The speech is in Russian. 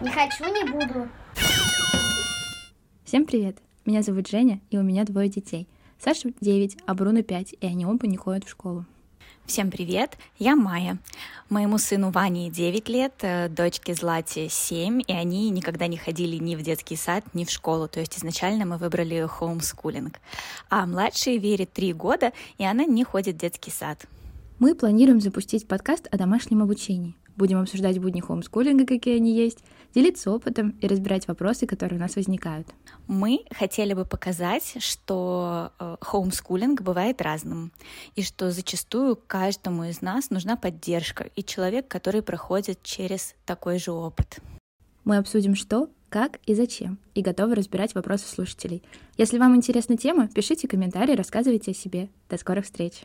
Не хочу, не буду. Всем привет! Меня зовут Женя, и у меня двое детей. Саша 9, а Бруно 5, и они оба не ходят в школу. Всем привет, я Майя. Моему сыну Ване 9 лет, э, дочке Злате 7, и они никогда не ходили ни в детский сад, ни в школу, то есть изначально мы выбрали хоумскулинг. А младшей Вере 3 года, и она не ходит в детский сад. Мы планируем запустить подкаст о домашнем обучении. Будем обсуждать будни хоумскулинга, какие они есть, делиться опытом и разбирать вопросы, которые у нас возникают. Мы хотели бы показать, что э, хоумскулинг бывает разным, и что зачастую каждому из нас нужна поддержка и человек, который проходит через такой же опыт. Мы обсудим что, как и зачем, и готовы разбирать вопросы слушателей. Если вам интересна тема, пишите комментарии, рассказывайте о себе. До скорых встреч!